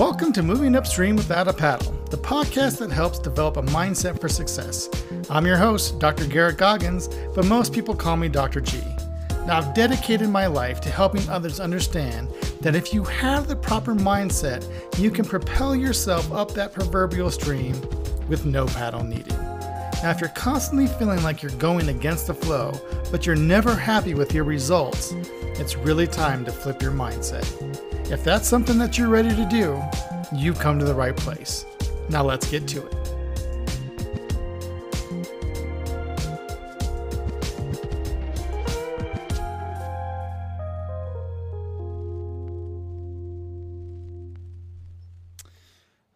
Welcome to Moving Upstream Without a Paddle, the podcast that helps develop a mindset for success. I'm your host, Dr. Garrett Goggins, but most people call me Dr. G. Now, I've dedicated my life to helping others understand that if you have the proper mindset, you can propel yourself up that proverbial stream with no paddle needed. Now, if you're constantly feeling like you're going against the flow, but you're never happy with your results, it's really time to flip your mindset. If that's something that you're ready to do, you've come to the right place. Now, let's get to it.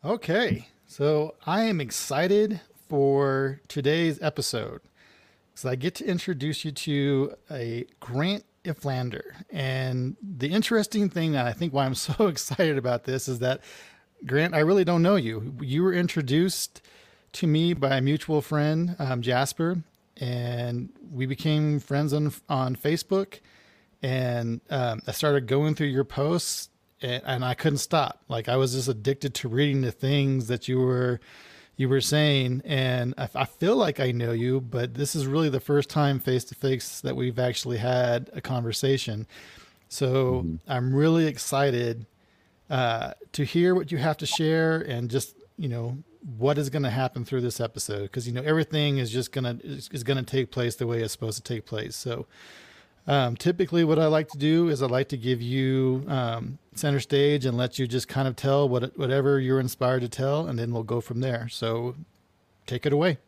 Okay, so I am excited for today's episode because I get to introduce you to a Grant Iflander. And the interesting thing that I think why I'm so excited about this is that Grant, I really don't know you. You were introduced to me by a mutual friend, um, Jasper, and we became friends on on Facebook. And um, I started going through your posts, and, and I couldn't stop. Like I was just addicted to reading the things that you were you were saying, and I, I, feel like I know you, but this is really the first time face to face that we've actually had a conversation. So mm-hmm. I'm really excited uh, to hear what you have to share and just you know what is going to happen through this episode because you know everything is just gonna is, is going to take place the way it's supposed to take place. So um, typically, what I like to do is I like to give you um, center stage and let you just kind of tell what whatever you're inspired to tell, and then we'll go from there. So, take it away.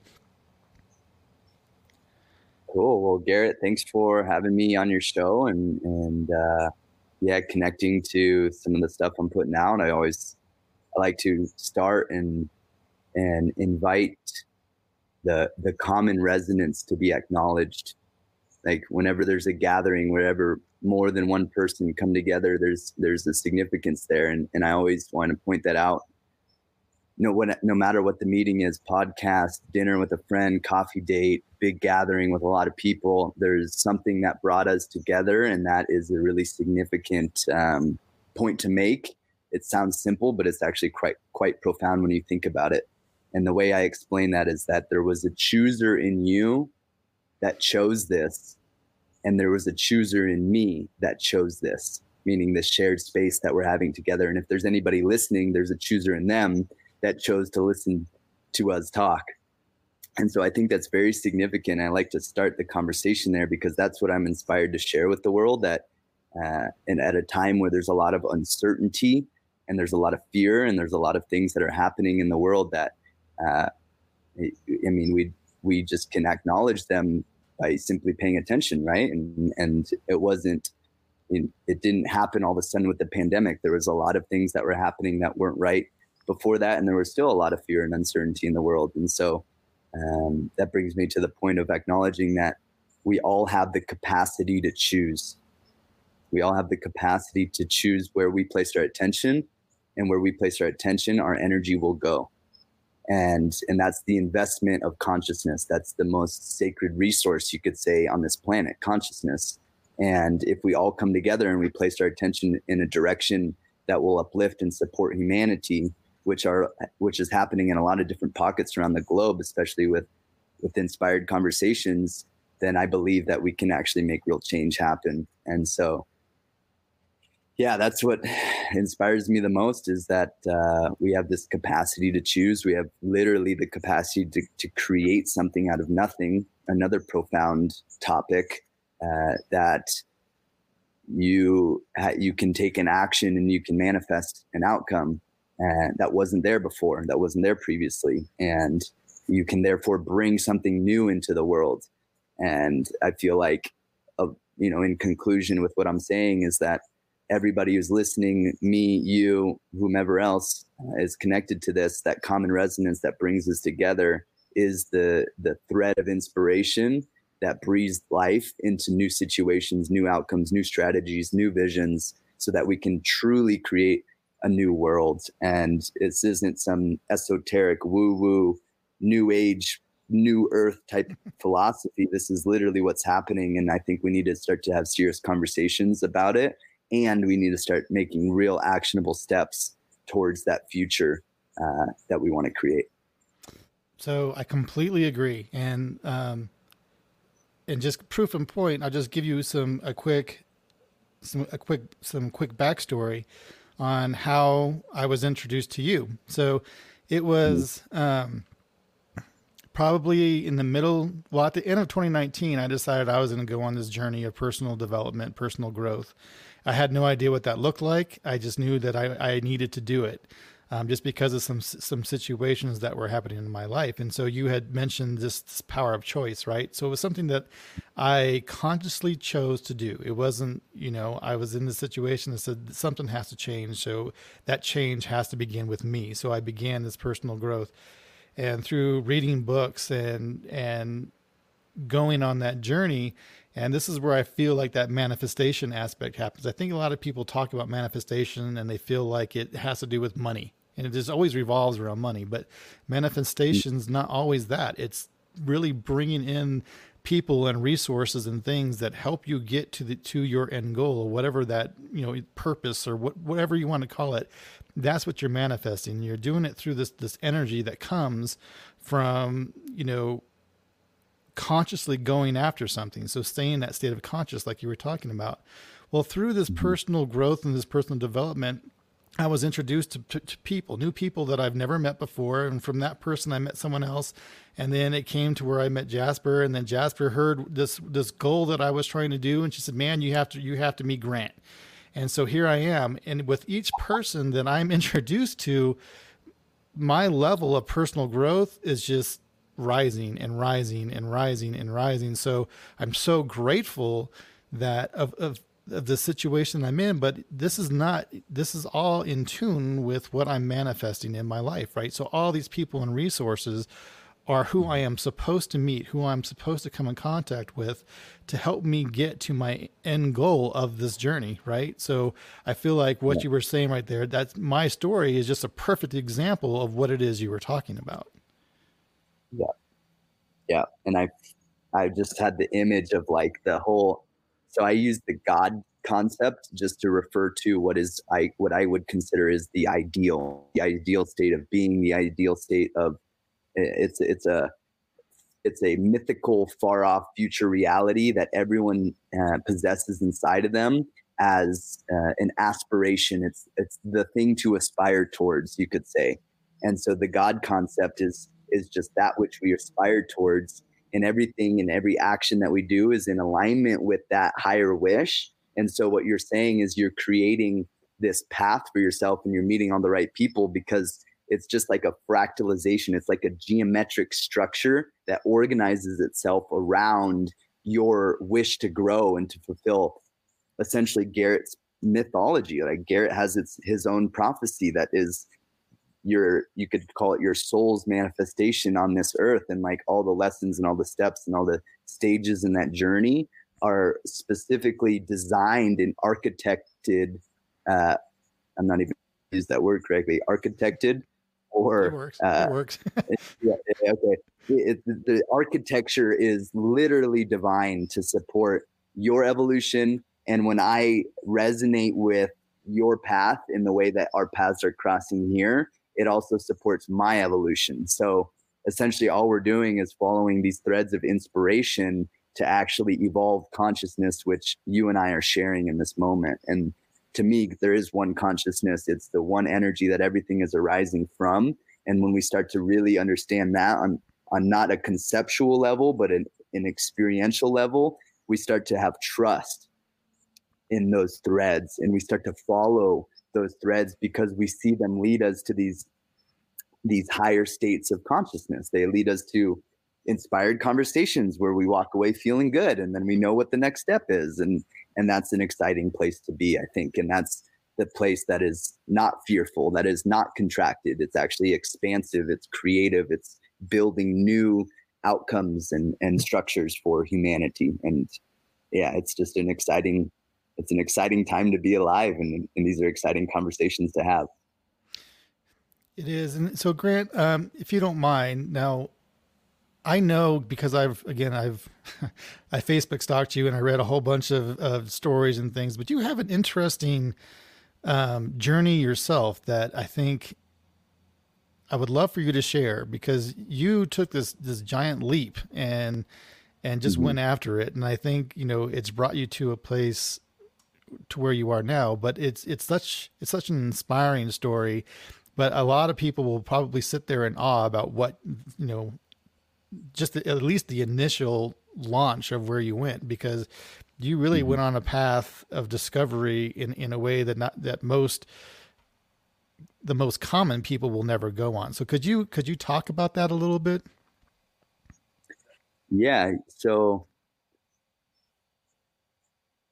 Cool. Well, Garrett, thanks for having me on your show and and uh, yeah, connecting to some of the stuff I'm putting out. I always I like to start and and invite the the common resonance to be acknowledged like whenever there's a gathering wherever more than one person come together there's there's a significance there. And, and i always want to point that out. You know when no matter what the meeting is podcast dinner with a friend coffee date big gathering with a lot of people there's something that brought us together and that is a really significant um, point to make. It sounds simple but it's actually quite quite profound when you think about it. And the way i explain that is that there was a chooser in you that chose this and there was a chooser in me that chose this meaning the shared space that we're having together. And if there's anybody listening there's a chooser in them that chose to listen to us talk. And so i think that's very significant. I like to start the conversation there because that's what i'm inspired to share with the world that uh, and at a time where there's a lot of uncertainty and there's a lot of fear and there's a lot of things that are happening in the world that uh, i mean we we just can acknowledge them by simply paying attention, right? And and it wasn't it didn't happen all of a sudden with the pandemic. There was a lot of things that were happening that weren't right before that, and there was still a lot of fear and uncertainty in the world. And so um, that brings me to the point of acknowledging that we all have the capacity to choose. We all have the capacity to choose where we place our attention, and where we place our attention, our energy will go and and that's the investment of consciousness. That's the most sacred resource you could say on this planet consciousness. And if we all come together and we place our attention in a direction that will uplift and support humanity which are which is happening in a lot of different pockets around the globe especially with with inspired conversations then i believe that we can actually make real change happen. And so yeah, that's what inspires me the most is that uh, we have this capacity to choose. We have literally the capacity to, to create something out of nothing. Another profound topic uh, that you you can take an action and you can manifest an outcome uh, that wasn't there before, that wasn't there previously, and you can therefore bring something new into the world. And I feel like, uh, you know, in conclusion with what I'm saying is that everybody who's listening, me, you, whomever else uh, is connected to this, that common resonance that brings us together is the the thread of inspiration that breathes life into new situations, new outcomes, new strategies, new visions, so that we can truly create a new world. And this isn't some esoteric woo-woo, new age, new earth type philosophy. This is literally what's happening. And I think we need to start to have serious conversations about it and we need to start making real actionable steps towards that future uh, that we want to create. So I completely agree, and um, and just proof and point, I'll just give you some a quick some a quick some quick backstory on how I was introduced to you. So it was um, probably in the middle, well, at the end of 2019, I decided I was going to go on this journey of personal development, personal growth. I had no idea what that looked like. I just knew that I, I needed to do it um, just because of some some situations that were happening in my life. And so you had mentioned this, this, power of choice, right? So it was something that I consciously chose to do. It wasn't, you know, I was in the situation that said something has to change, so that change has to begin with me. So I began this personal growth, and through reading books and and going on that journey. And this is where I feel like that manifestation aspect happens. I think a lot of people talk about manifestation and they feel like it has to do with money and it just always revolves around money. But manifestation's not always that. It's really bringing in people and resources and things that help you get to the to your end goal or whatever that you know purpose or what whatever you want to call it that's what you're manifesting you're doing it through this this energy that comes from you know consciously going after something so staying in that state of conscious like you were talking about well through this mm-hmm. personal growth and this personal development I was introduced to, to, to, people, new people that I've never met before. And from that person, I met someone else. And then it came to where I met Jasper. And then Jasper heard this, this goal that I was trying to do. And she said, man, you have to, you have to meet Grant. And so here I am. And with each person that I'm introduced to, my level of personal growth is just rising and rising and rising and rising. So I'm so grateful that of, of of the situation I'm in, but this is not, this is all in tune with what I'm manifesting in my life, right? So all these people and resources are who I am supposed to meet, who I'm supposed to come in contact with to help me get to my end goal of this journey, right? So I feel like what yeah. you were saying right there, that's my story is just a perfect example of what it is you were talking about. Yeah. Yeah. And I I just had the image of like the whole so I use the God concept just to refer to what is I what I would consider is the ideal, the ideal state of being, the ideal state of it's it's a it's a mythical, far off future reality that everyone uh, possesses inside of them as uh, an aspiration. It's it's the thing to aspire towards, you could say. And so the God concept is is just that which we aspire towards and everything and every action that we do is in alignment with that higher wish. And so what you're saying is you're creating this path for yourself and you're meeting all the right people because it's just like a fractalization. It's like a geometric structure that organizes itself around your wish to grow and to fulfill essentially Garrett's mythology. Like Garrett has its his own prophecy that is your you could call it your soul's manifestation on this earth and like all the lessons and all the steps and all the stages in that journey are specifically designed and architected uh i'm not even use that word correctly architected or it works, uh, it works. yeah, okay it, the architecture is literally divine to support your evolution and when i resonate with your path in the way that our paths are crossing here it also supports my evolution. So essentially, all we're doing is following these threads of inspiration to actually evolve consciousness, which you and I are sharing in this moment. And to me, there is one consciousness, it's the one energy that everything is arising from. And when we start to really understand that on, on not a conceptual level, but an, an experiential level, we start to have trust in those threads and we start to follow those threads because we see them lead us to these these higher states of consciousness. They lead us to inspired conversations where we walk away feeling good and then we know what the next step is and and that's an exciting place to be, I think. And that's the place that is not fearful, that is not contracted. It's actually expansive, it's creative, it's building new outcomes and, and structures for humanity. And yeah, it's just an exciting it's an exciting time to be alive and, and these are exciting conversations to have it is and so grant um, if you don't mind now i know because i've again i've i facebook stalked you and i read a whole bunch of, of stories and things but you have an interesting um, journey yourself that I think I would love for you to share because you took this this giant leap and and just mm-hmm. went after it and I think you know it's brought you to a place to where you are now but it's it's such it's such an inspiring story but a lot of people will probably sit there in awe about what you know just the, at least the initial launch of where you went because you really mm-hmm. went on a path of discovery in in a way that not that most the most common people will never go on. So could you could you talk about that a little bit? Yeah. So,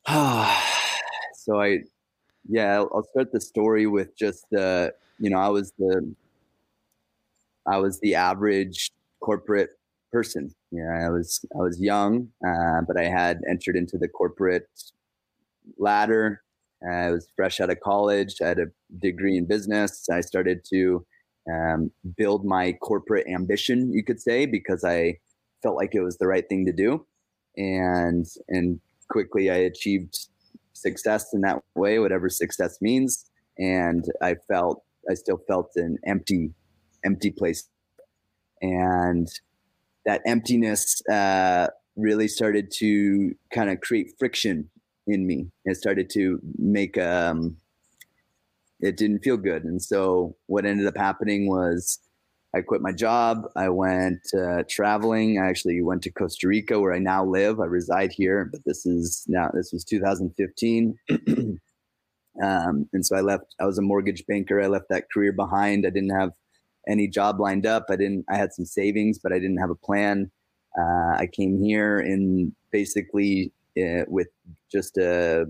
so I, yeah, I'll start the story with just the, you know, I was the, I was the average corporate person. Yeah, I was I was young, uh, but I had entered into the corporate ladder I was fresh out of college. I had a degree in business. I started to um, build my corporate ambition, you could say, because I felt like it was the right thing to do, and and quickly I achieved success in that way, whatever success means. And I felt I still felt an empty, empty place, and that emptiness uh, really started to kind of create friction in me. It started to make um, it didn't feel good, and so what ended up happening was I quit my job. I went uh, traveling. I actually went to Costa Rica, where I now live. I reside here, but this is now this was 2015. um, and so I left. I was a mortgage banker. I left that career behind. I didn't have any job lined up. I didn't. I had some savings, but I didn't have a plan. Uh, I came here in basically uh, with just a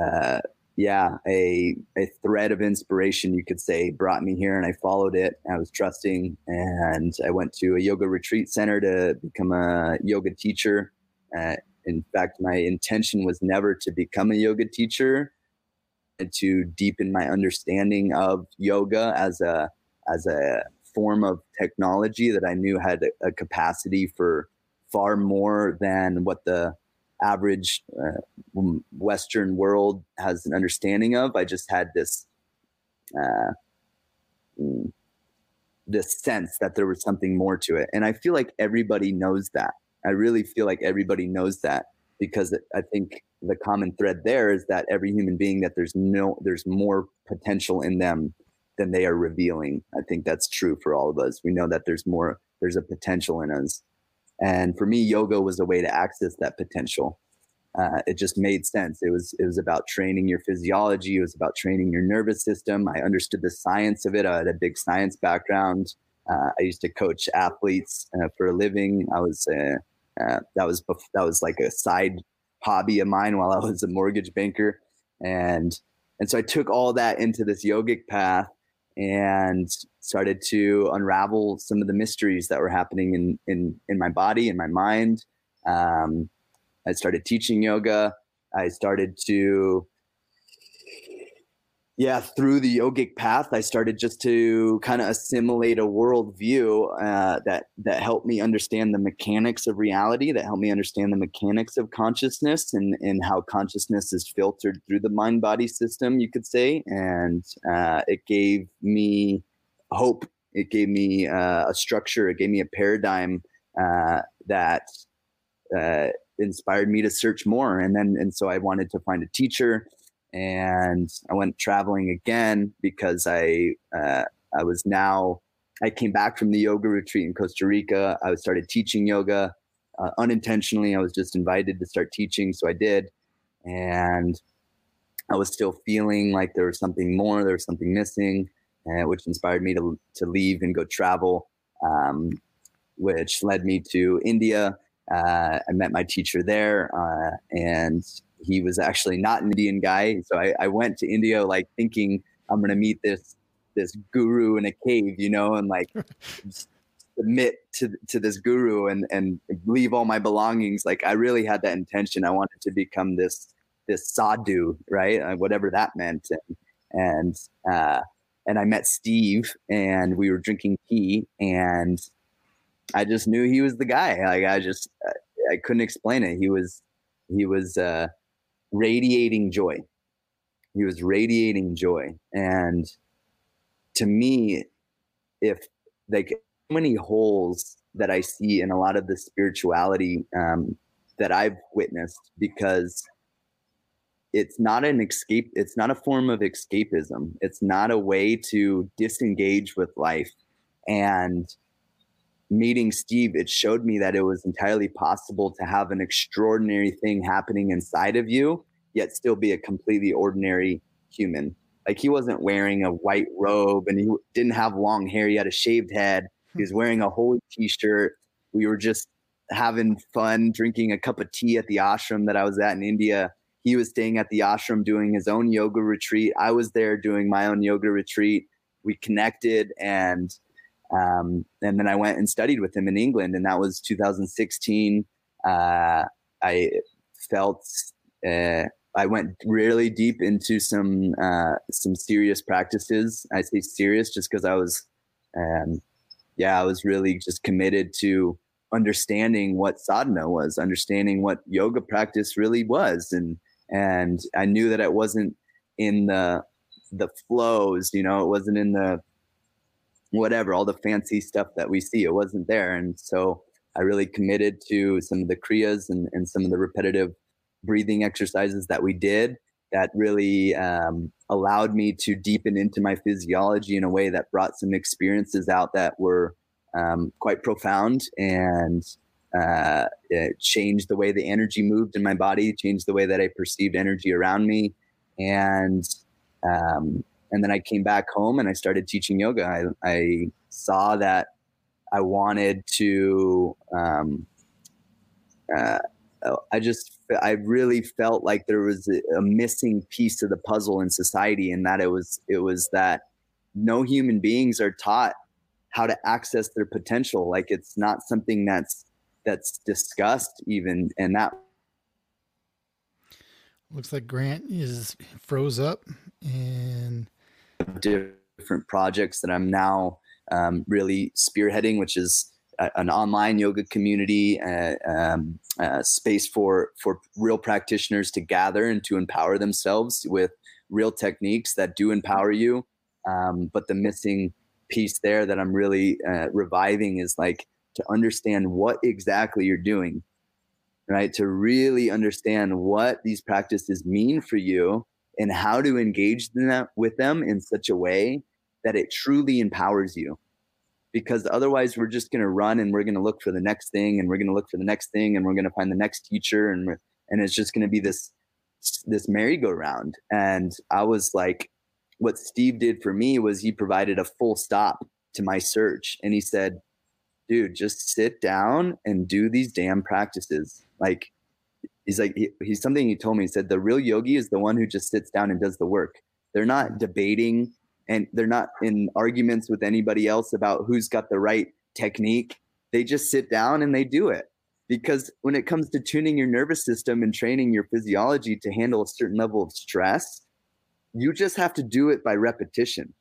uh, yeah a a thread of inspiration you could say brought me here and i followed it. I was trusting and i went to a yoga retreat center to become a yoga teacher. Uh, in fact my intention was never to become a yoga teacher and to deepen my understanding of yoga as a as a form of technology that i knew had a, a capacity for far more than what the average uh, Western world has an understanding of. I just had this uh, mm, this sense that there was something more to it, and I feel like everybody knows that. I really feel like everybody knows that because I think the common thread there is that every human being that there's no there's more potential in them than they are revealing. I think that's true for all of us. We know that there's more there's a potential in us and for me, yoga was a way to access that potential. Uh, it just made sense. It was it was about training your physiology. It was about training your nervous system. I understood the science of it. I had a big science background. Uh, I used to coach athletes uh, for a living. I was uh, uh, that was that was like a side hobby of mine while I was a mortgage banker, and and so I took all that into this yogic path and started to unravel some of the mysteries that were happening in in in my body in my mind. Um, I started teaching yoga. I started to yeah, through the yogic path, I started just to kind of assimilate a worldview uh, that that helped me understand the mechanics of reality, that helped me understand the mechanics of consciousness and and how consciousness is filtered through the mind body system, you could say, and uh, it gave me hope. It gave me uh, a structure. It gave me a paradigm uh, that uh, inspired me to search more, and then and so I wanted to find a teacher and I went traveling again because I uh, I was now I came back from the yoga retreat in Costa Rica. I started teaching yoga uh, unintentionally. I was just invited to start teaching, so I did, and I was still feeling like there was something more, there was something missing, uh, which inspired me to to leave and go travel, um, which led me to India. Uh, I met my teacher there, uh, and he was actually not an Indian guy. So I, I went to India like thinking I'm gonna meet this this guru in a cave, you know, and like submit to to this guru and and leave all my belongings. Like I really had that intention. I wanted to become this this sadhu, right? Uh, whatever that meant. And and uh, and I met Steve, and we were drinking tea, and I just knew he was the guy. Like I just I couldn't explain it. He was he was uh, radiating joy. he was radiating joy. And to me, if like many holes that I see in a lot of the spirituality um, that I've witnessed, because it's not an escape, it's not a form of escapism. It's not a way to disengage with life. And meeting Steve, it showed me that it was entirely possible to have an extraordinary thing happening inside of you, yet still be a completely ordinary human. Like he wasn't wearing a white robe and he didn't have long hair. He had a shaved head. Hmm. He was wearing a holey t shirt. We were just having fun, drinking a cup of tea at the ashram that I was at in India. He was staying at the ashram doing his own yoga retreat. I was there doing my own yoga retreat. We connected and um, and then I went and studied with him in England, and that was 2016. Uh, I felt uh, I went really deep into some uh, some serious practices. I say serious just because I was, um, yeah, I was really just committed to understanding what sadhana was, understanding what yoga practice really was, and and I knew that it wasn't in the the flows, you know, it wasn't in the whatever, all the fancy stuff that we see. It wasn't there. And so I really committed to some of the Kriyas and, and some of the repetitive breathing exercises that we did that really um, allowed me to deepen into my physiology in a way that brought some experiences out that were um, quite profound and uh, changed the way the energy moved in my body, changed the way that I perceived energy around me. And um, and then I came back home and I started teaching yoga. I, I saw that I wanted to. Um, uh, I just I really felt like there was a, a missing piece of the puzzle in society, and that it was it was that no human beings are taught how to access their potential. Like it's not something that's that's discussed even, and that looks like Grant is froze up and different projects that I'm now um, really spearheading, which is a, an online yoga community, uh, um, uh, space for for real practitioners to gather and to empower themselves with real techniques that do empower you. Um, but the missing piece there that I'm really uh, reviving is like to understand what exactly you're doing, right? To really understand what these practices mean for you and how to engage them, with them in such a way that it truly empowers you. Because otherwise, we're just going to run and we're going to look for the next thing, and we're going to look for the next thing, and we're going to find the next teacher, and and it's just going to be this this merry-go-round. And I was like, what Steve did for me was he provided a full stop to my search, and he said, "Dude, just sit down and do these damn practices. Like, he's like he, he's something he told me. He said the real yogi is the one who just sits down and does the work. They're not debating and they're not in arguments with anybody else about who's got the right technique. They just sit down and they do it. Because when it comes to tuning your nervous system and training your physiology to handle a certain level of stress you just have to do it by repetition.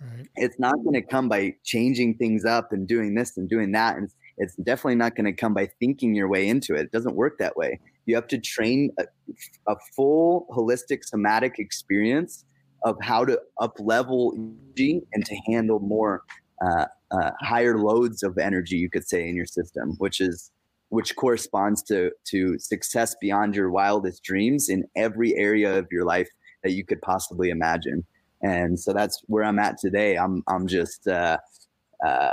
Right. it's not going to come by changing things up and doing this and doing that and it's definitely not going to come by thinking your way into it it doesn't work that way you have to train a, a full holistic somatic experience of how to up level energy and to handle more uh, uh, higher loads of energy, you could say, in your system, which is which corresponds to to success beyond your wildest dreams in every area of your life that you could possibly imagine. And so that's where I'm at today. I'm I'm just uh, uh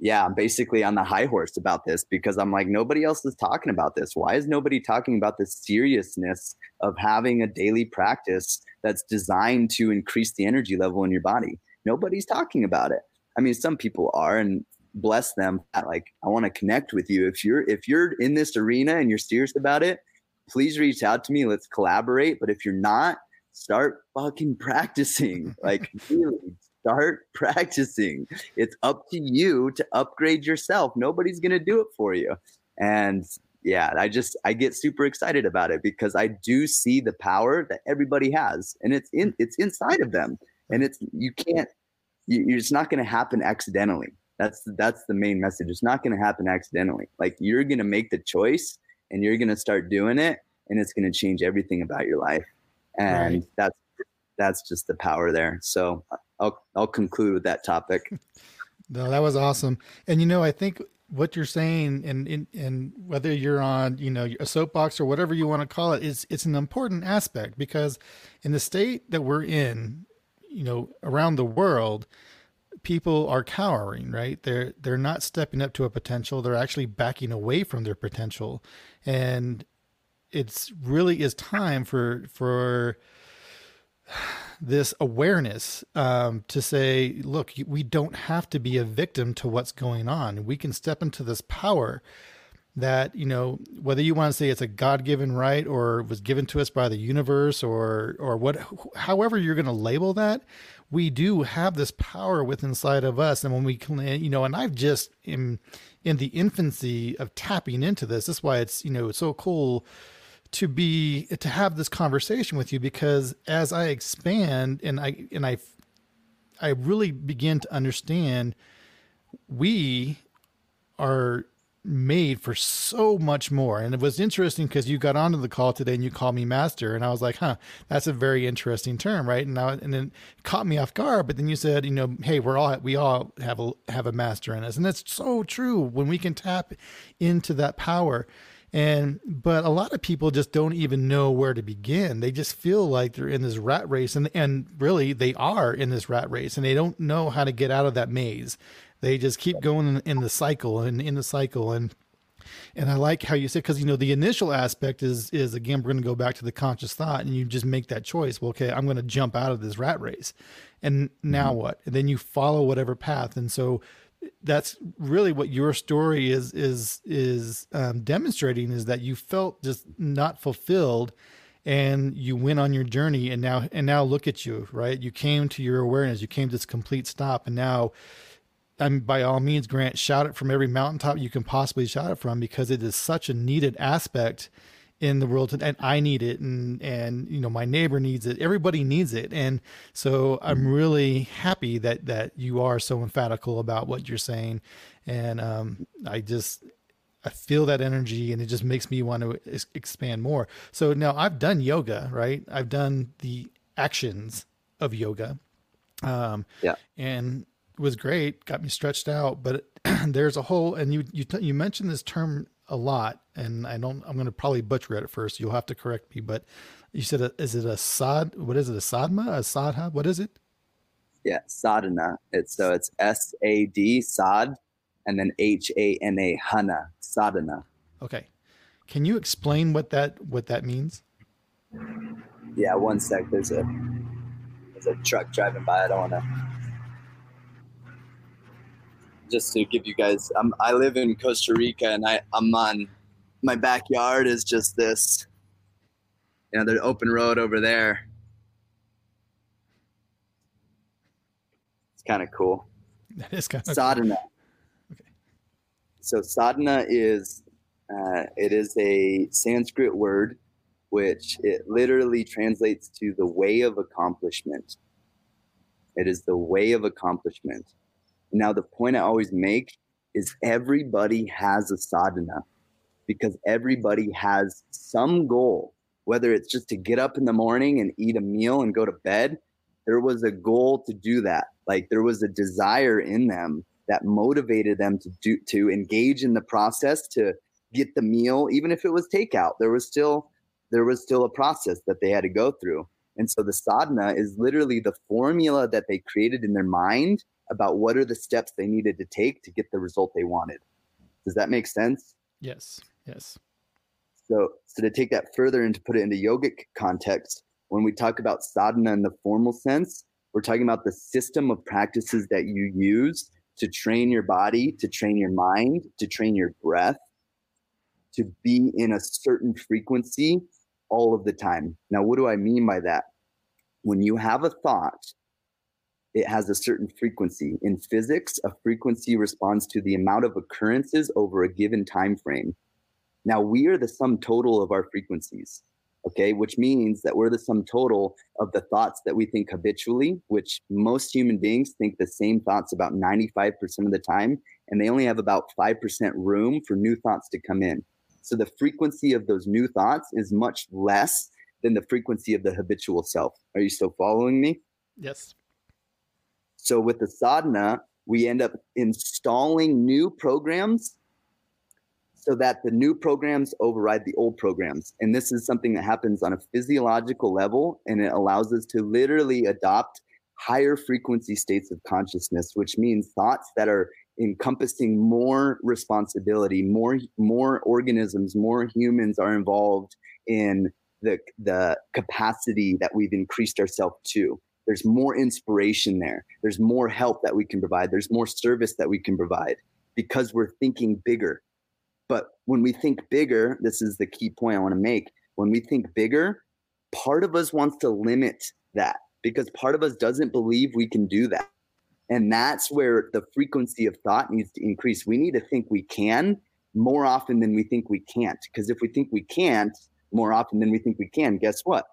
yeah, I'm basically on the high horse about this because I'm like, nobody else is talking about this. Why is nobody talking about the seriousness of having a daily practice that's designed to increase the energy level in your body? Nobody's talking about it. I mean, some people are, and bless them. Like, I want to connect with you. If you're if you're in this arena and you're serious about it, please reach out to me. Let's collaborate. But if you're not, start fucking practicing. Like, really, start practicing. It's up to you to upgrade yourself. Nobody's going to do it for you. And yeah, I just I get super excited about it because I do see the power that everybody has and it's in it's inside of them. And it's you can't you, it's not going to happen accidentally. That's that's the main message. It's not going to happen accidentally. Like you're going to make the choice and you're going to start doing it and it's going to change everything about your life. And right. that's that's just the power there. So I'll I'll conclude with that topic. no, that was awesome. And you know, I think what you're saying and, and and whether you're on you know a soapbox or whatever you want to call it is it's an important aspect because in the state that we're in you know around the world people are cowering right they're they're not stepping up to a potential they're actually backing away from their potential and it's really is time for for this awareness um, to say, look, we don't have to be a victim to what's going on. We can step into this power that, you know, whether you want to say it's a God given right or was given to us by the universe or, or what, however you're going to label that, we do have this power within inside of us. And when we can, you know, and I've just in, in the infancy of tapping into this, that's why it's, you know, it's so cool to be to have this conversation with you because as I expand and I and I I really begin to understand we are made for so much more. And it was interesting because you got onto the call today and you called me master. And I was like, huh, that's a very interesting term, right? And now and then caught me off guard. But then you said, you know, hey, we're all we all have a have a master in us. And that's so true when we can tap into that power. And but a lot of people just don't even know where to begin. They just feel like they're in this rat race and and really they are in this rat race and they don't know how to get out of that maze. They just keep going in, in the cycle and in the cycle and and I like how you said because you know the initial aspect is is again we're going to go back to the conscious thought and you just make that choice. Well, okay, I'm going to jump out of this rat race, and now mm-hmm. what? And then you follow whatever path. And so that's really what your story is is is um, demonstrating is that you felt just not fulfilled and you went on your journey and now and now look at you right? You came to your awareness. You came to this complete stop. And now I'm by all means grant shout it from every mountaintop you can possibly shout it from because it is such a needed aspect in the world and I need it and and you know my neighbor needs it. Everybody needs it. And so I'm mm-hmm. really happy that that you are so emphatical about what you're saying. And um, I just I feel that energy and it just makes me want to expand more. So now I've done yoga right? I've done the actions of yoga. Um, yeah. and it was great got me stretched out but there's a whole and you you you mentioned this term a lot, and I don't. I'm going to probably butcher it at first. You'll have to correct me, but you said, a, is it a sad? What is it? A sadma? A sadha? What is it? Yeah, sadhana. It's so it's S A D sad, and then H A N A hana sadhana. Okay, can you explain what that what that means? Yeah, one sec. There's a there's a truck driving by. I don't want to just to give you guys, um, I live in Costa Rica and I, I'm on my backyard is just this, you know, the open road over there. It's kind of cool. That is kind of sadhana. Cool. Okay. So sadhana is uh, it is a Sanskrit word, which it literally translates to the way of accomplishment. It is the way of accomplishment. Now, the point I always make is everybody has a sadhana because everybody has some goal, whether it's just to get up in the morning and eat a meal and go to bed. There was a goal to do that. Like there was a desire in them that motivated them to do to engage in the process to get the meal, even if it was takeout. There was still there was still a process that they had to go through. And so the sadhana is literally the formula that they created in their mind about what are the steps they needed to take to get the result they wanted. Does that make sense? Yes. Yes. So, so to take that further and to put it into yogic context, when we talk about sadhana in the formal sense, we're talking about the system of practices that you use to train your body, to train your mind, to train your breath, to be in a certain frequency all of the time. Now, what do I mean by that? When you have a thought, it has a certain frequency. In physics, a frequency responds to the amount of occurrences over a given time frame. Now, we are the sum total of our frequencies, okay, which means that we're the sum total of the thoughts that we think habitually, which most human beings think the same thoughts about 95% of the time, and they only have about 5% room for new thoughts to come in. So the frequency of those new thoughts is much less than the frequency of the habitual self. Are you still following me? Yes. So with the sadhana, we end up installing new programs so that the new programs override the old programs. And this is something that happens on a physiological level, and it allows us to literally adopt higher frequency states of consciousness, which means thoughts that are encompassing more responsibility, more more organisms, more humans are involved in the the capacity that we've increased ourselves to. There's more inspiration there. There's more help that we can provide. There's more service that we can provide because we're thinking bigger. But when we think bigger, this is the key point I want to make. When we think bigger, part of us wants to limit that because part of us doesn't believe we can do that. And that's where the frequency of thought needs to increase. We need to think we can more often than we think we can't. Because if we think we can't more often than we think we can, guess what?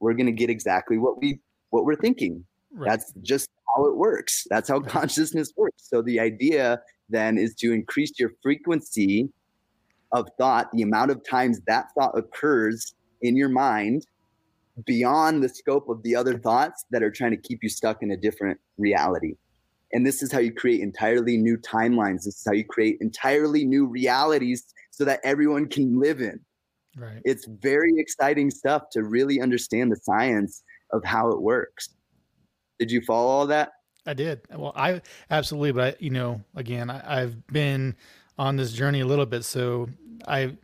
We're going to get exactly what we what we're thinking. Right. That's just how it works. That's how right. consciousness works. So the idea then is to increase your frequency of thought, the amount of times that thought occurs in your mind beyond the scope of the other thoughts that are trying to keep you stuck in a different reality. And this is how you create entirely new timelines. This is how you create entirely new realities so that everyone can live in. Right. It's very exciting stuff to really understand the science of how it works. Did you follow all that? I did. Well, I absolutely, but I, you know, again, I, I've been on this journey a little bit, so I,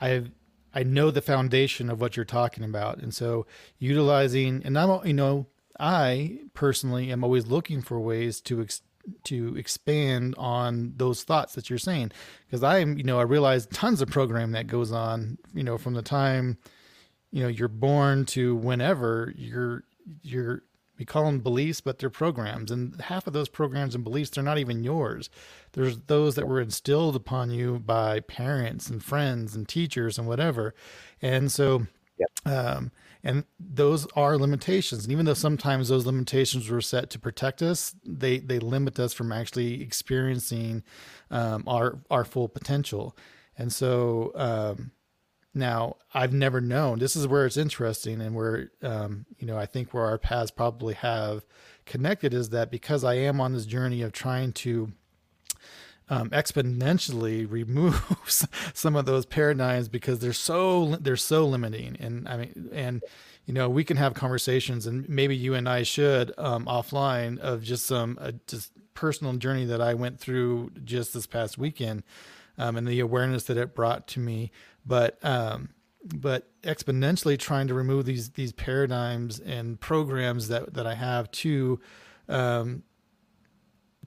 I've I know the foundation of what you're talking about. And so utilizing, and I'm, you know, I personally am always looking for ways to, ex, to expand on those thoughts that you're saying. Cause I'm, you know, I realize tons of program that goes on, you know, from the time, you know, you're born to whenever you're, you're, we call them beliefs, but they're programs. And half of those programs and beliefs, they're not even yours. There's those that were instilled upon you by parents and friends and teachers and whatever. And so, yep. um, and those are limitations. And even though sometimes those limitations were set to protect us, they, they limit us from actually experiencing um, our, our full potential. And so, um, now, I've never known. This is where it's interesting, and where um, you know I think where our paths probably have connected is that because I am on this journey of trying to um, exponentially remove some of those paradigms because they're so they're so limiting, and I mean, and you know we can have conversations, and maybe you and I should um, offline of just some uh, just personal journey that I went through just this past weekend. Um, and the awareness that it brought to me but um, but exponentially trying to remove these these paradigms and programs that that I have to um,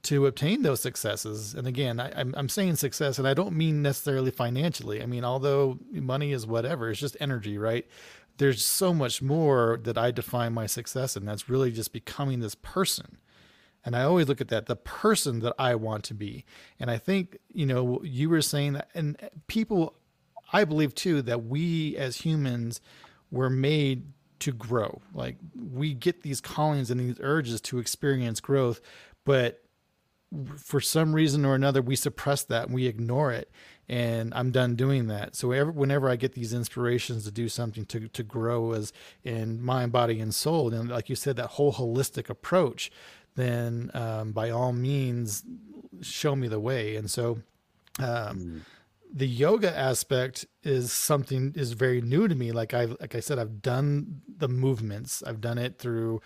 to obtain those successes. And again, I, I'm, I'm saying success, and I don't mean necessarily financially. I mean, although money is whatever, it's just energy, right? There's so much more that I define my success, and that's really just becoming this person. And I always look at that, the person that I want to be. And I think, you know, you were saying that, and people I believe too that we as humans were made to grow. Like we get these callings and these urges to experience growth, but for some reason or another, we suppress that and we ignore it. And I'm done doing that. So ever, whenever I get these inspirations to do something to, to grow as in mind, body, and soul, and like you said, that whole holistic approach, then um, by all means, show me the way. And so, um, mm the yoga aspect is something is very new to me. Like I like I said, I've done the movements. I've done it through,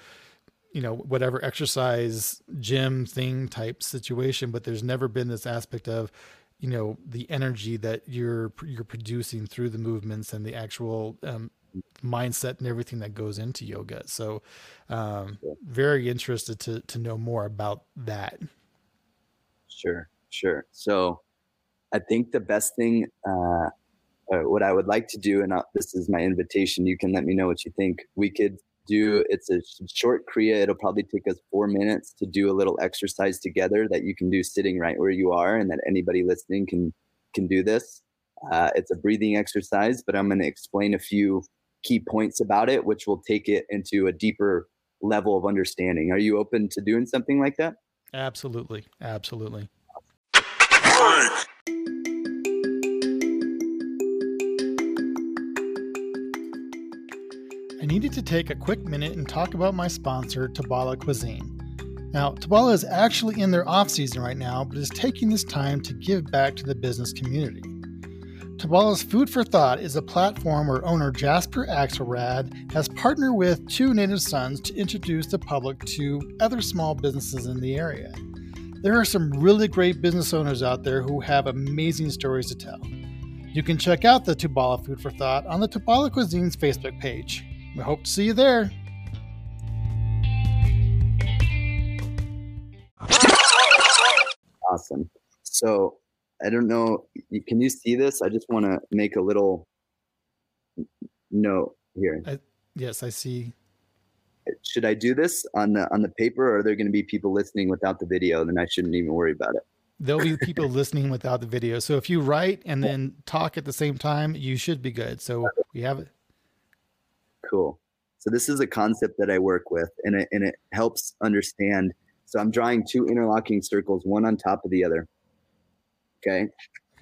you know, whatever exercise gym thing type situation, but there's never been this aspect of, you know, the energy that you're you're producing through the movements and the actual um, mindset and everything that goes into yoga. So, um, very interested to to know more about that. Sure, sure. So I think the best thing, uh, uh, what I would like to do, and I'll, this is my invitation, you can let me know what you think. We could do it's a short kriya. It'll probably take us four minutes to do a little exercise together that you can do sitting right where you are, and that anybody listening can can do this. Uh, it's a breathing exercise, but I'm going to explain a few key points about it, which will take it into a deeper level of understanding. Are you open to doing something like that? Absolutely, absolutely. Needed to take a quick minute and talk about my sponsor, Tabala Cuisine. Now, Tabala is actually in their off season right now, but is taking this time to give back to the business community. Tabala's Food for Thought is a platform where owner Jasper Axelrad has partnered with two Native Sons to introduce the public to other small businesses in the area. There are some really great business owners out there who have amazing stories to tell. You can check out the Tabala Food for Thought on the Tabala Cuisines Facebook page. We hope to see you there. Awesome. So I don't know. Can you see this? I just want to make a little note here. I, yes, I see. Should I do this on the on the paper, or are there going to be people listening without the video? Then I shouldn't even worry about it. There'll be people listening without the video. So if you write and then talk at the same time, you should be good. So we have it. Cool. So this is a concept that I work with, and it and it helps understand. So I'm drawing two interlocking circles, one on top of the other. Okay?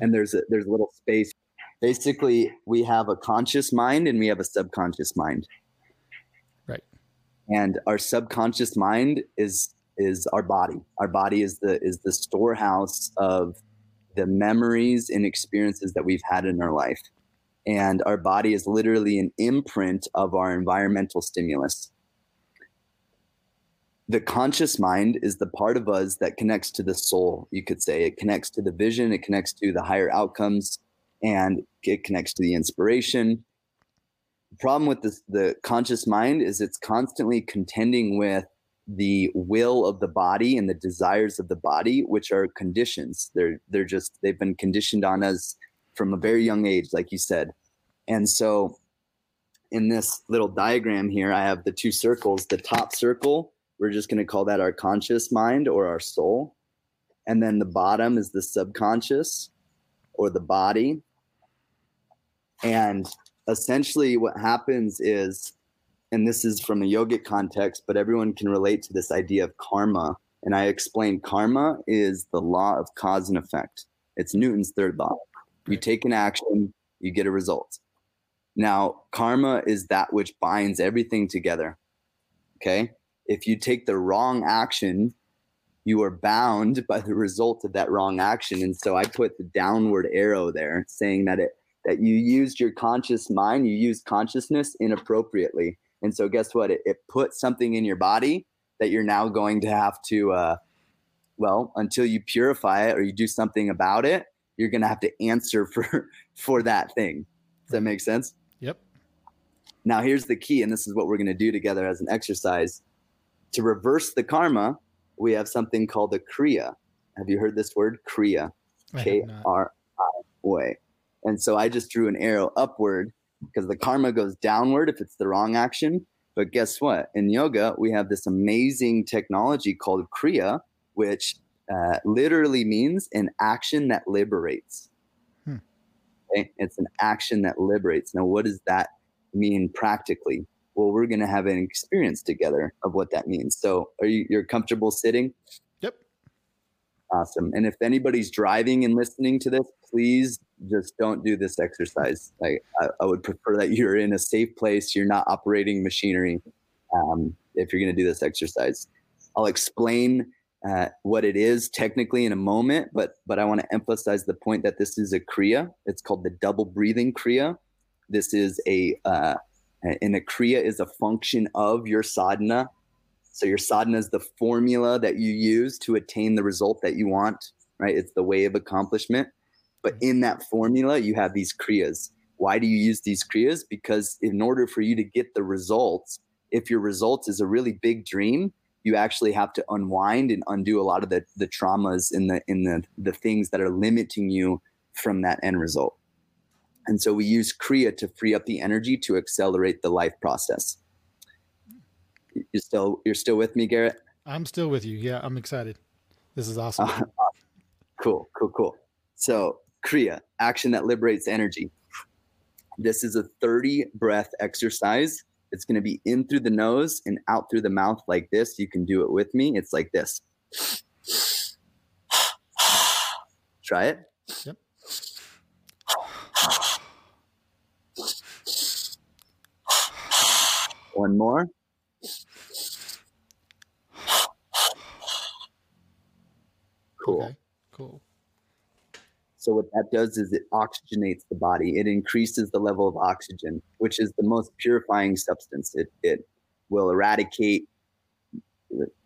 And there's a there's a little space. Basically we have a conscious mind and we have a subconscious mind. Right. And our subconscious mind is is our body. Our body is the is the storehouse of the memories and experiences that we've had in our life and our body is literally an imprint of our environmental stimulus. The conscious mind is the part of us that connects to the soul you could say. It connects to the vision it connects to the higher outcomes and it connects to the inspiration. The problem with this, the conscious mind is it's constantly contending with the will of the body and the desires of the body which are conditions. They're they're just they've been conditioned on us from a very young age like you said and so in this little diagram here i have the two circles the top circle we're just going to call that our conscious mind or our soul. And then the bottom is the subconscious or the body. And essentially, what happens is, and this is from a yogic context, but everyone can relate to this idea of karma. And I explain karma is the law of cause and effect. It's Newton's third law. You take an action, you get a result. Now, karma is that which binds everything together. Okay if you take the wrong action, you are bound by the result of that wrong action. And so I put the downward arrow there saying that it that you used your conscious mind, you used consciousness inappropriately. And so guess what? It, it put something in your body that you're now going to have to uh, well, until you purify it or you do something about it, you're going to have to answer for for that thing. Does that make sense? Yep. Now here's the key and this is what we're going to do together as an exercise to reverse the karma, we have something called the kriya. Have you heard this word? Kriya. K R I way. And so I just drew an arrow upward because the karma goes downward if it's the wrong action. But guess what? In yoga, we have this amazing technology called kriya, which uh, literally means an action that liberates. Hmm. Okay? It's an action that liberates. Now, what does that mean practically? well we're going to have an experience together of what that means so are you you're comfortable sitting yep awesome and if anybody's driving and listening to this please just don't do this exercise like I, I would prefer that you're in a safe place you're not operating machinery um, if you're going to do this exercise i'll explain uh, what it is technically in a moment but but i want to emphasize the point that this is a kriya it's called the double breathing kriya this is a uh, and a kriya is a function of your sadhana. So your sadhana is the formula that you use to attain the result that you want, right? It's the way of accomplishment. But in that formula, you have these kriyas. Why do you use these kriyas? Because in order for you to get the results, if your results is a really big dream, you actually have to unwind and undo a lot of the, the traumas in the in the the things that are limiting you from that end result. And so we use Kriya to free up the energy to accelerate the life process. You still you're still with me, Garrett? I'm still with you. Yeah, I'm excited. This is awesome. Uh, cool, cool, cool. So Kriya, action that liberates energy. This is a 30 breath exercise. It's going to be in through the nose and out through the mouth like this. You can do it with me. It's like this. Try it. Yep. One more. Cool. Okay, cool. So what that does is it oxygenates the body. It increases the level of oxygen, which is the most purifying substance. It it will eradicate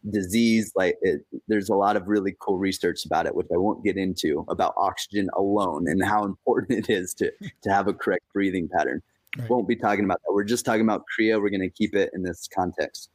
disease. Like it, there's a lot of really cool research about it, which I won't get into about oxygen alone and how important it is to to have a correct breathing pattern. Right. Won't be talking about that. We're just talking about Kriya. We're going to keep it in this context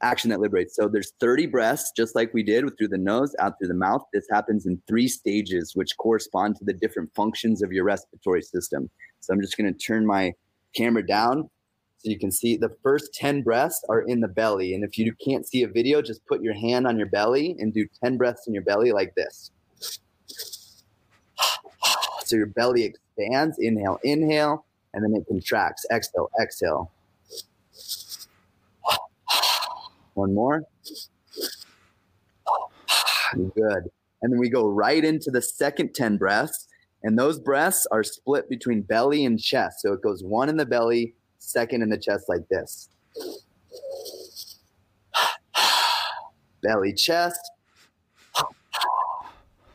action that liberates. So there's 30 breaths, just like we did through the nose, out through the mouth. This happens in three stages, which correspond to the different functions of your respiratory system. So I'm just going to turn my camera down so you can see the first 10 breaths are in the belly. And if you can't see a video, just put your hand on your belly and do 10 breaths in your belly like this. So your belly expands, inhale, inhale, and then it contracts. Exhale, exhale. One more. Good. And then we go right into the second 10 breaths. And those breaths are split between belly and chest. So it goes one in the belly, second in the chest, like this. belly, chest.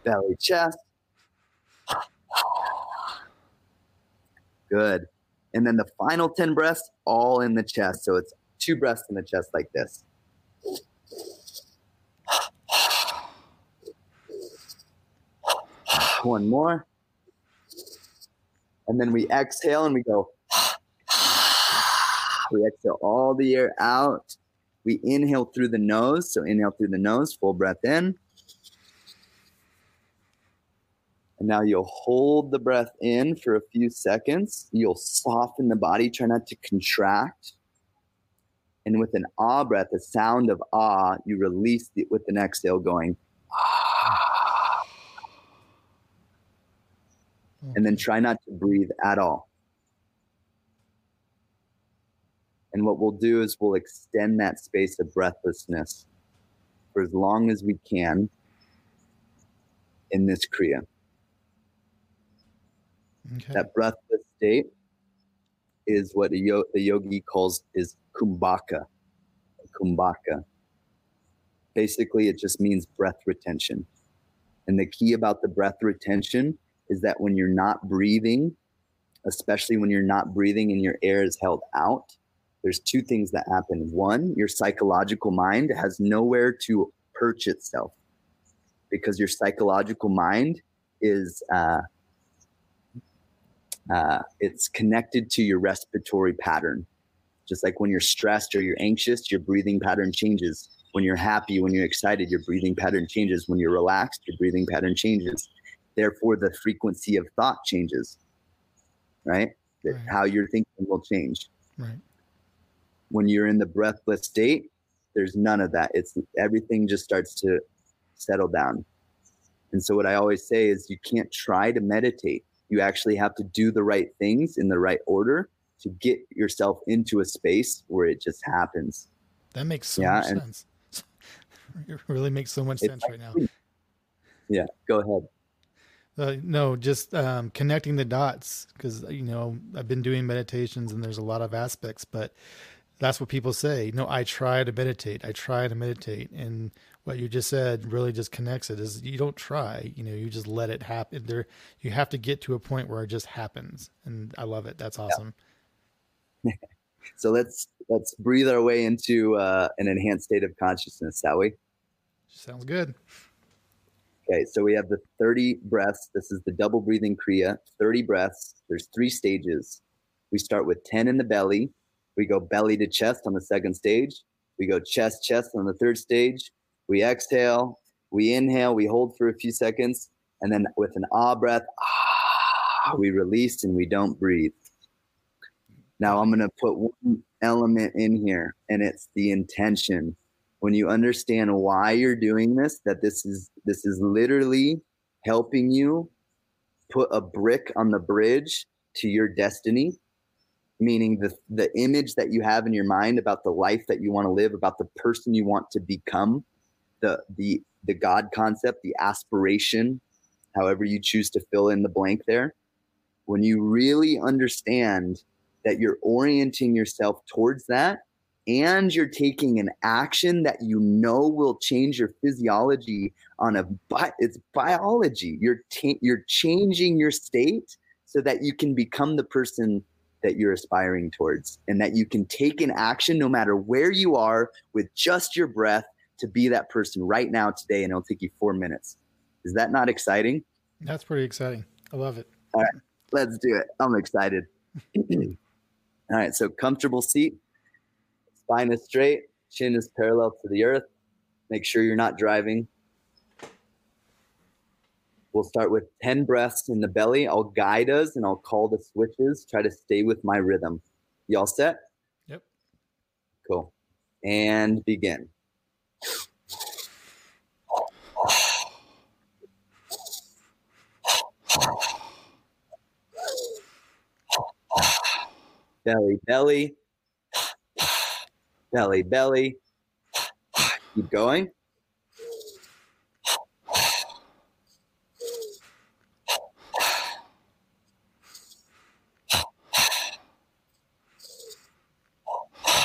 Belly, chest. Good. And then the final 10 breaths, all in the chest. So it's two breaths in the chest, like this. One more. And then we exhale and we go. We exhale all the air out. We inhale through the nose. So inhale through the nose, full breath in. And now you'll hold the breath in for a few seconds. You'll soften the body, try not to contract. And with an ah breath, the sound of ah, you release it with an exhale going ah. And then try not to breathe at all. And what we'll do is we'll extend that space of breathlessness for as long as we can in this Kriya. Okay. That breathless state is what yo- the yogi calls is kumbhaka. Kumbhaka. Basically, it just means breath retention. And the key about the breath retention is that when you're not breathing, especially when you're not breathing and your air is held out, there's two things that happen. One, your psychological mind has nowhere to perch itself because your psychological mind is uh, uh, it's connected to your respiratory pattern. Just like when you're stressed or you're anxious, your breathing pattern changes. When you're happy, when you're excited, your breathing pattern changes. When you're relaxed, your breathing pattern changes. Therefore, the frequency of thought changes, right? right. How you're thinking will change. Right. When you're in the breathless state, there's none of that. It's everything just starts to settle down. And so, what I always say is, you can't try to meditate. You actually have to do the right things in the right order to get yourself into a space where it just happens. That makes so yeah, much sense. it really makes so much sense right now. Yeah, go ahead. Uh, no, just um, connecting the dots because you know I've been doing meditations and there's a lot of aspects, but that's what people say. No, I try to meditate. I try to meditate, and what you just said really just connects it. Is you don't try, you know, you just let it happen. There, you have to get to a point where it just happens, and I love it. That's awesome. Yeah. so let's let's breathe our way into uh, an enhanced state of consciousness, shall we? Sounds good. Okay, so we have the 30 breaths. This is the double breathing Kriya. 30 breaths. There's three stages. We start with 10 in the belly. We go belly to chest on the second stage. We go chest, chest on the third stage. We exhale. We inhale. We hold for a few seconds. And then with an ah breath, ah, we release and we don't breathe. Now I'm going to put one element in here, and it's the intention. When you understand why you're doing this, that this is this is literally helping you put a brick on the bridge to your destiny, meaning the the image that you have in your mind about the life that you want to live, about the person you want to become, the the the God concept, the aspiration, however you choose to fill in the blank there. When you really understand that you're orienting yourself towards that, and you're taking an action that you know will change your physiology on a but it's biology. You're ta- you're changing your state so that you can become the person that you're aspiring towards and that you can take an action no matter where you are with just your breath to be that person right now today and it'll take you 4 minutes. Is that not exciting? That's pretty exciting. I love it. All right let's do it. I'm excited. All right so comfortable seat spine is straight, chin is parallel to the earth. Make sure you're not driving. We'll start with 10 breaths in the belly. I'll guide us and I'll call the switches. Try to stay with my rhythm. Y'all set? Yep. Cool. And begin. belly, belly belly, belly. Keep going.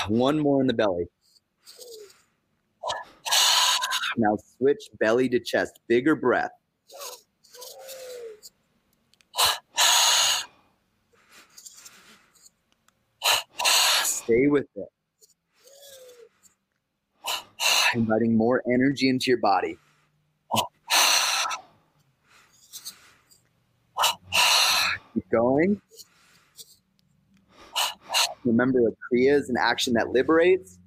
One more in the belly. Now switch belly to chest. Bigger breath. Stay with it inviting more energy into your body. Keep going. Remember, a Kriya is an action that liberates.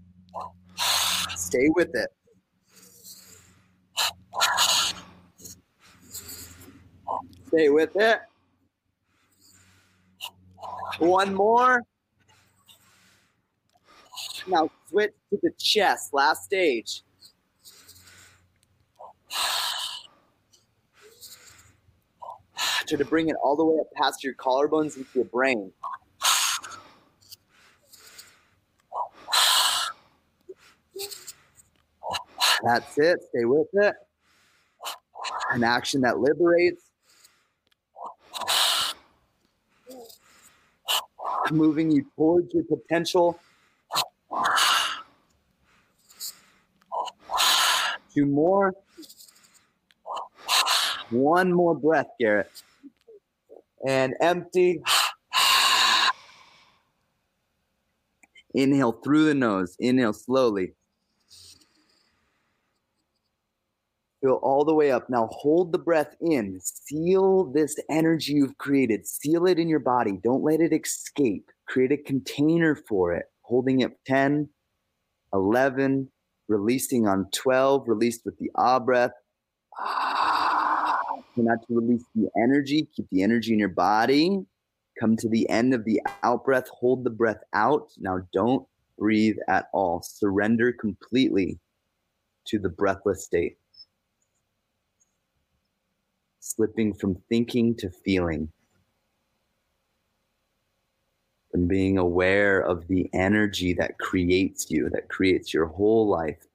Stay with it. Stay with it. One more. Now switch to the chest, last stage. Try to bring it all the way up past your collarbones into your brain. That's it. Stay with it. An action that liberates. Moving you towards your potential Two more. One more breath, Garrett. And empty. Inhale through the nose. Inhale slowly. Feel all the way up. Now hold the breath in. Seal this energy you've created. Seal it in your body. Don't let it escape. Create a container for it. Holding it 10, 11, releasing on 12, released with the ah breath. Ah, not to release the energy, keep the energy in your body. Come to the end of the out breath, hold the breath out. Now don't breathe at all. Surrender completely to the breathless state. Slipping from thinking to feeling and being aware of the energy that creates you, that creates your whole life.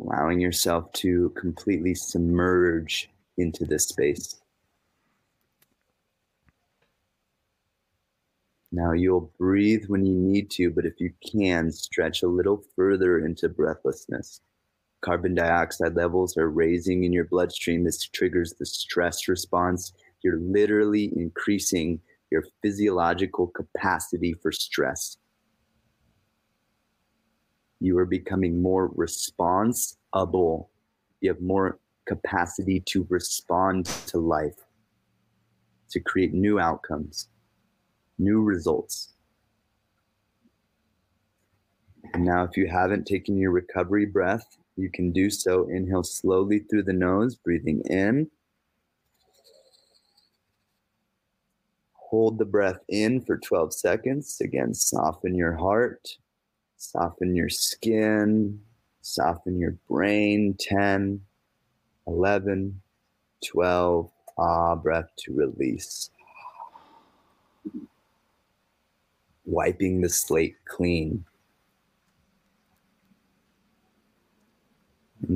Allowing yourself to completely submerge into this space. Now you'll breathe when you need to, but if you can, stretch a little further into breathlessness carbon dioxide levels are raising in your bloodstream. This triggers the stress response. You're literally increasing your physiological capacity for stress. You are becoming more responsible. You have more capacity to respond to life, to create new outcomes, new results. And now, if you haven't taken your recovery breath, you can do so. Inhale slowly through the nose, breathing in. Hold the breath in for 12 seconds. Again, soften your heart, soften your skin, soften your brain. 10, 11, 12. Ah, breath to release. Wiping the slate clean.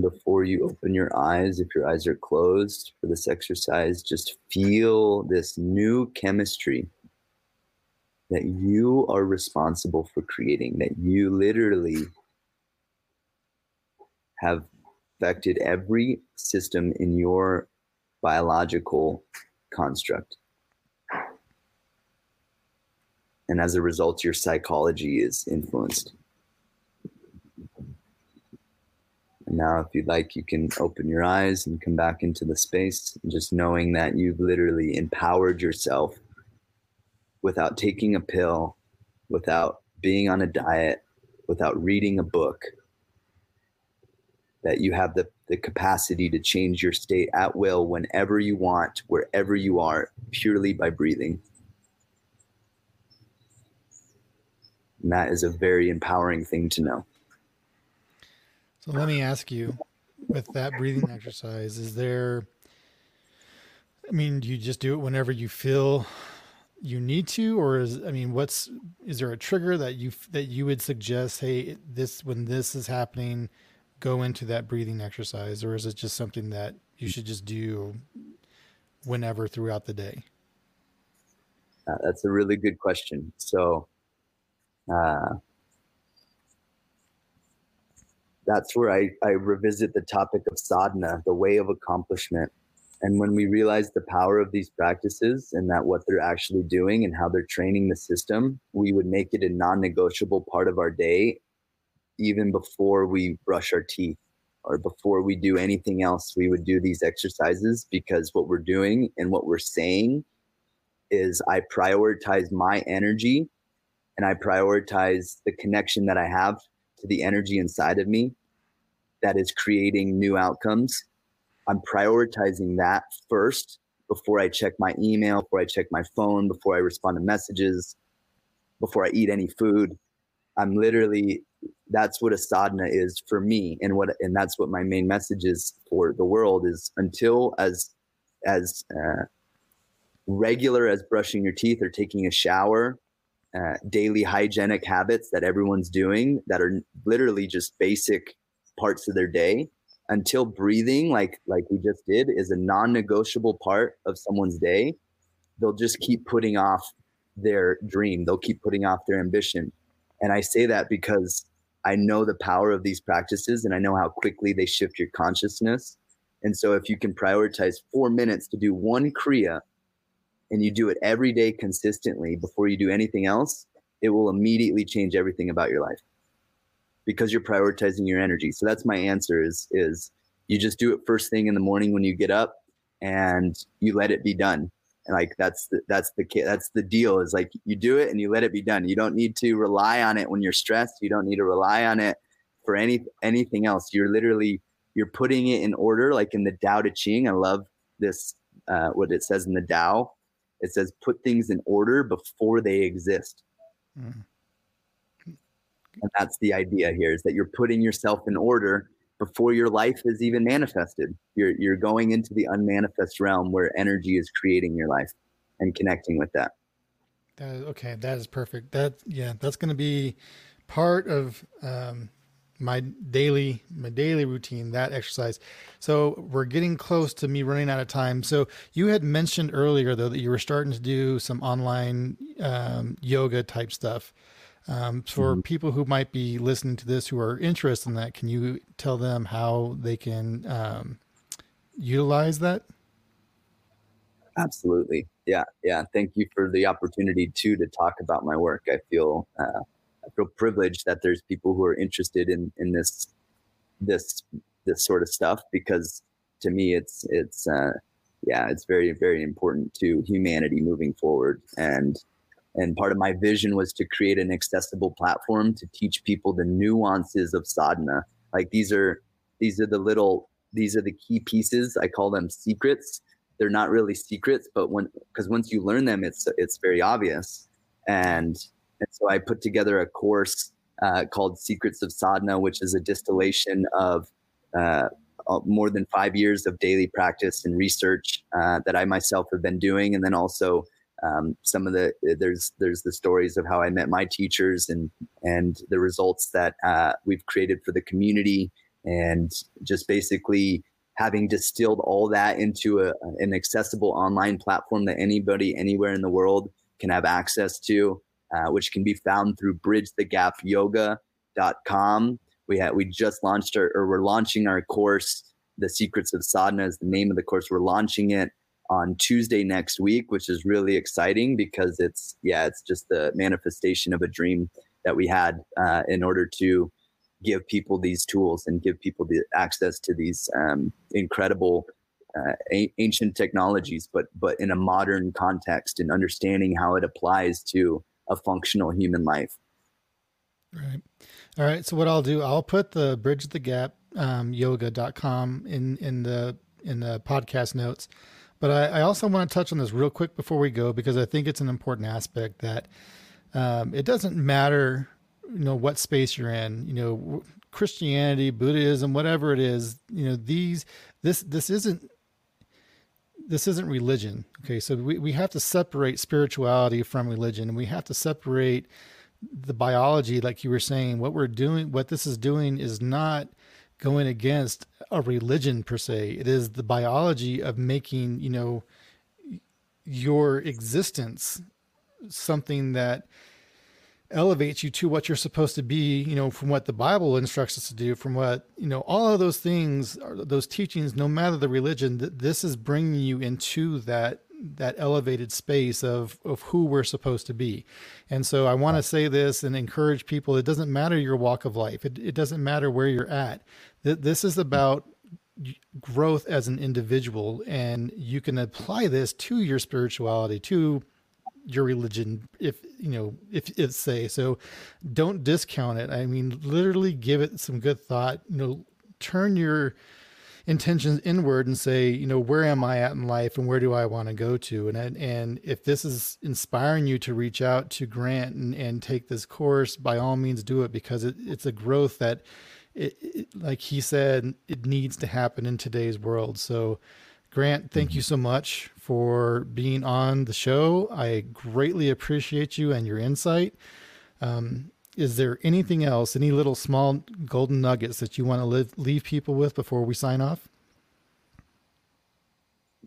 Before you open your eyes, if your eyes are closed for this exercise, just feel this new chemistry that you are responsible for creating, that you literally have affected every system in your biological construct. And as a result, your psychology is influenced. And now, if you'd like, you can open your eyes and come back into the space, just knowing that you've literally empowered yourself without taking a pill, without being on a diet, without reading a book, that you have the, the capacity to change your state at will whenever you want, wherever you are, purely by breathing. And that is a very empowering thing to know. So let me ask you with that breathing exercise, is there, I mean, do you just do it whenever you feel you need to, or is, I mean, what's, is there a trigger that you, that you would suggest, Hey, this, when this is happening, go into that breathing exercise, or is it just something that you should just do whenever throughout the day? Uh, that's a really good question. So, uh, that's where I, I revisit the topic of sadhana, the way of accomplishment. And when we realize the power of these practices and that what they're actually doing and how they're training the system, we would make it a non negotiable part of our day, even before we brush our teeth or before we do anything else. We would do these exercises because what we're doing and what we're saying is I prioritize my energy and I prioritize the connection that I have to the energy inside of me that is creating new outcomes. I'm prioritizing that first before I check my email, before I check my phone, before I respond to messages, before I eat any food. I'm literally that's what a sadhana is for me and what and that's what my main message is for the world is until as as uh, regular as brushing your teeth or taking a shower uh, daily hygienic habits that everyone's doing that are literally just basic parts of their day until breathing like like we just did is a non-negotiable part of someone's day they'll just keep putting off their dream they'll keep putting off their ambition. And i say that because i know the power of these practices and i know how quickly they shift your consciousness. And so if you can prioritize 4 minutes to do one kriya and you do it every day consistently before you do anything else it will immediately change everything about your life because you're prioritizing your energy. So that's my answer is is you just do it first thing in the morning when you get up and you let it be done. And like that's the that's the that's the deal is like you do it and you let it be done. You don't need to rely on it when you're stressed. You don't need to rely on it for any anything else. You're literally you're putting it in order like in the Tao Te Ching. I love this uh, what it says in the Tao. It says put things in order before they exist. Mm. And that's the idea here is that you're putting yourself in order before your life is even manifested. You're you're going into the unmanifest realm where energy is creating your life and connecting with that. Okay, that is perfect. That yeah, that's going to be part of um, my daily my daily routine. That exercise. So we're getting close to me running out of time. So you had mentioned earlier though that you were starting to do some online um, yoga type stuff. Um, for mm-hmm. people who might be listening to this who are interested in that, can you tell them how they can um, utilize that? Absolutely. Yeah. Yeah. Thank you for the opportunity too to talk about my work. I feel uh, I feel privileged that there's people who are interested in in this this this sort of stuff because to me it's it's uh, yeah it's very very important to humanity moving forward and and part of my vision was to create an accessible platform to teach people the nuances of sadhana. Like these are these are the little these are the key pieces. I call them secrets. They're not really secrets, but when because once you learn them, it's it's very obvious. And, and so I put together a course uh, called Secrets of Sadhana, which is a distillation of uh, more than five years of daily practice and research uh, that I myself have been doing, and then also um, some of the there's there's the stories of how I met my teachers and and the results that uh, we've created for the community and just basically having distilled all that into a, an accessible online platform that anybody anywhere in the world can have access to, uh, which can be found through bridgethegapyoga.com. We had we just launched our or we're launching our course, The Secrets of Sadhana is the name of the course. We're launching it on Tuesday next week, which is really exciting because it's yeah, it's just the manifestation of a dream that we had uh, in order to give people these tools and give people the access to these um, incredible uh, a- ancient technologies, but but in a modern context and understanding how it applies to a functional human life. Right. All right. So what I'll do, I'll put the bridge the gap um, yoga.com in in the in the podcast notes. But I, I also want to touch on this real quick before we go because I think it's an important aspect that um, it doesn't matter you know what space you're in you know christianity buddhism whatever it is you know these this this isn't this isn't religion okay? So we, we have to separate spirituality from religion and we have to separate the biology like you were saying what we're doing what this is doing is not going against a religion per se. It is the biology of making you know your existence something that elevates you to what you're supposed to be, you know, from what the Bible instructs us to do, from what, you know, all of those things, those teachings, no matter the religion, this is bringing you into that that elevated space of of who we're supposed to be. And so I want to say this and encourage people, it doesn't matter your walk of life. It, it doesn't matter where you're at. Th- this is about growth as an individual and you can apply this to your spirituality to your religion if you know if it's say so don't discount it i mean literally give it some good thought you know turn your intentions inward and say you know where am i at in life and where do i want to go to and and if this is inspiring you to reach out to grant and, and take this course by all means do it because it, it's a growth that it, it, like he said it needs to happen in today's world so Grant, thank you mm-hmm. so much for being on the show. I greatly appreciate you and your insight. Um, is there anything else, any little small golden nuggets that you want to live, leave people with before we sign off?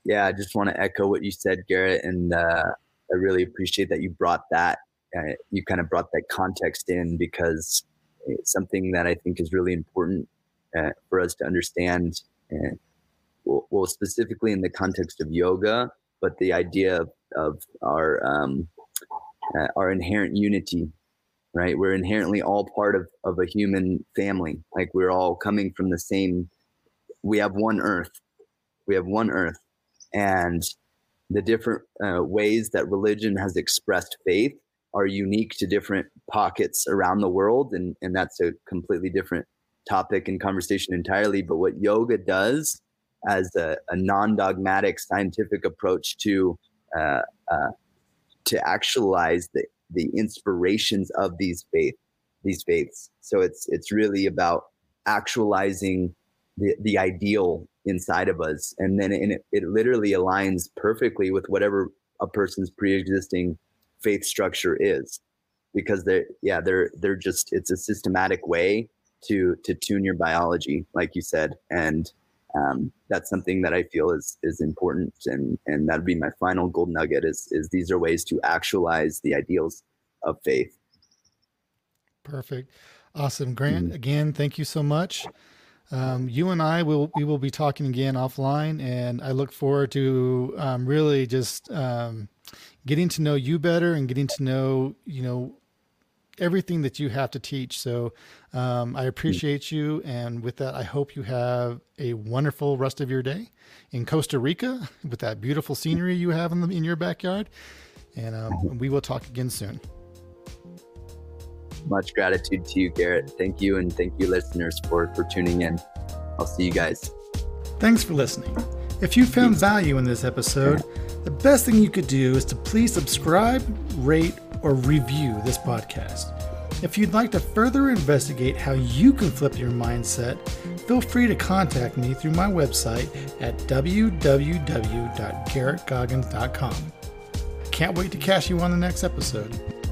Yeah, I just want to echo what you said, Garrett, and uh, I really appreciate that you brought that. Uh, you kind of brought that context in because it's something that I think is really important uh, for us to understand well, specifically in the context of yoga, but the idea of, of our um, uh, our inherent unity, right? We're inherently all part of of a human family. Like we're all coming from the same. We have one Earth. We have one Earth, and the different uh, ways that religion has expressed faith are unique to different pockets around the world, and and that's a completely different topic and conversation entirely. But what yoga does as a, a non-dogmatic scientific approach to uh, uh, to actualize the the inspirations of these faith these faiths. So it's it's really about actualizing the the ideal inside of us, and then it, it literally aligns perfectly with whatever a person's pre-existing faith structure is, because they're yeah they're they're just it's a systematic way to to tune your biology, like you said, and um, that's something that I feel is is important, and and that'd be my final gold nugget. Is is these are ways to actualize the ideals of faith. Perfect, awesome, Grant. Mm-hmm. Again, thank you so much. Um, you and I will we will be talking again offline, and I look forward to um, really just um, getting to know you better and getting to know you know everything that you have to teach. So um, I appreciate you. And with that, I hope you have a wonderful rest of your day in Costa Rica with that beautiful scenery you have in, the, in your backyard. And um, we will talk again soon. Much gratitude to you, Garrett. Thank you. And thank you, listeners, for, for tuning in. I'll see you guys. Thanks for listening. If you found value in this episode, the best thing you could do is to please subscribe, rate, or review this podcast. If you'd like to further investigate how you can flip your mindset, feel free to contact me through my website at www.garrettgoggins.com. I can't wait to catch you on the next episode.